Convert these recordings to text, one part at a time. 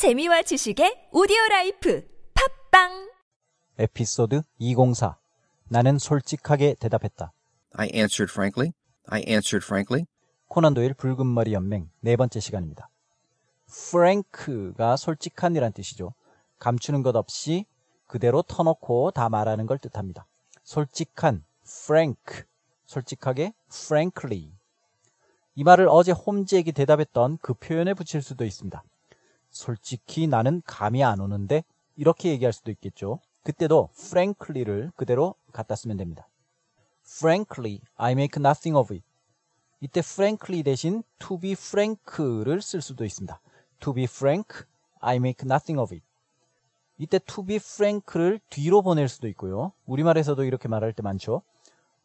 재미와 지식의 오디오 라이프 팟빵 에피소드 204 나는 솔직하게 대답했다. I answered frankly. I answered frankly. 코난 도일 붉은 머리 연맹 네 번째 시간입니다. frank가 솔직한이란 뜻이죠. 감추는 것 없이 그대로 터놓고 다 말하는 걸 뜻합니다. 솔직한 frank 솔직하게 frankly 이 말을 어제 홈즈에게 대답했던 그 표현에 붙일 수도 있습니다. 솔직히 나는 감이 안 오는데 이렇게 얘기할 수도 있겠죠. 그때도 frankly를 그대로 갖다 쓰면 됩니다. frankly, I make nothing of it. 이때 frankly 대신 to be frank를 쓸 수도 있습니다. to be frank, I make nothing of it. 이때 to be frank를 뒤로 보낼 수도 있고요. 우리말에서도 이렇게 말할 때 많죠.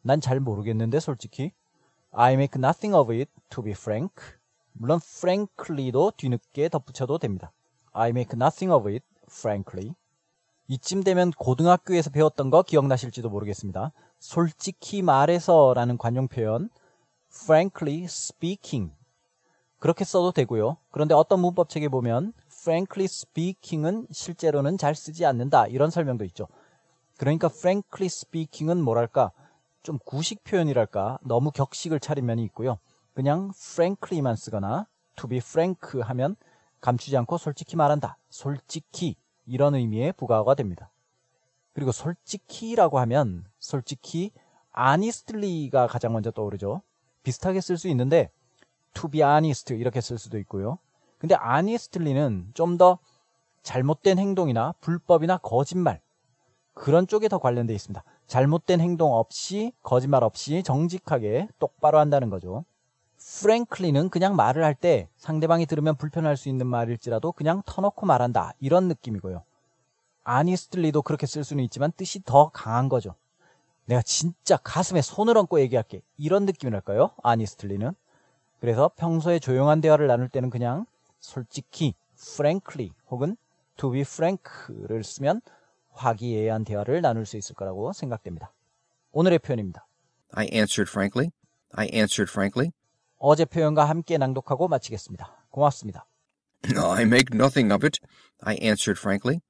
난 잘 모르겠는데 솔직히 I make nothing of it to be frank. 물론 frankly도 뒤늦게 덧붙여도 됩니다. I make nothing of it frankly. 이쯤 되면 고등학교에서 배웠던 거 기억나실지도 모르겠습니다. 솔직히 말해서 라는 관용 표현 frankly speaking 그렇게 써도 되고요. 그런데 어떤 문법 책에 보면 frankly speaking은 실제로는 잘 쓰지 않는다 이런 설명도 있죠. 그러니까 frankly speaking은 뭐랄까 좀 구식 표현이랄까 너무 격식을 차린 면이 있고요. 그냥 frankly만 쓰거나 to be frank 하면 감추지 않고 솔직히 말한다. 솔직히 이런 의미의 부가어가 됩니다. 그리고 솔직히라고 하면 솔직히 honestly가 가장 먼저 떠오르죠. 비슷하게 쓸 수 있는데 to be honest 이렇게 쓸 수도 있고요. 근데 honestly는 좀 더 잘못된 행동이나 불법이나 거짓말 그런 쪽에 더 관련돼 있습니다. 잘못된 행동 없이 거짓말 없이 정직하게 똑바로 한다는 거죠. Frankly는 그냥 말을 할 때 상대방이 들으면 불편할 수 있는 말일지라도 그냥 터놓고 말한다 이런 느낌이고요. honestly도 그렇게 쓸 수는 있지만 뜻이 더 강한 거죠. 내가 진짜 가슴에 손을 얹고 얘기할게 이런 느낌이랄까요? honestly는 그래서 평소에 조용한 대화를 나눌 때는 그냥 솔직히 frankly 혹은 to be frank를 쓰면 화기애애한 대화를 나눌 수 있을 거라고 생각됩니다. 오늘의 표현입니다. I answered frankly. I answered frankly. 어제 표현과 함께 낭독하고 마치겠습니다. 고맙습니다. I make nothing of it. I answered frankly.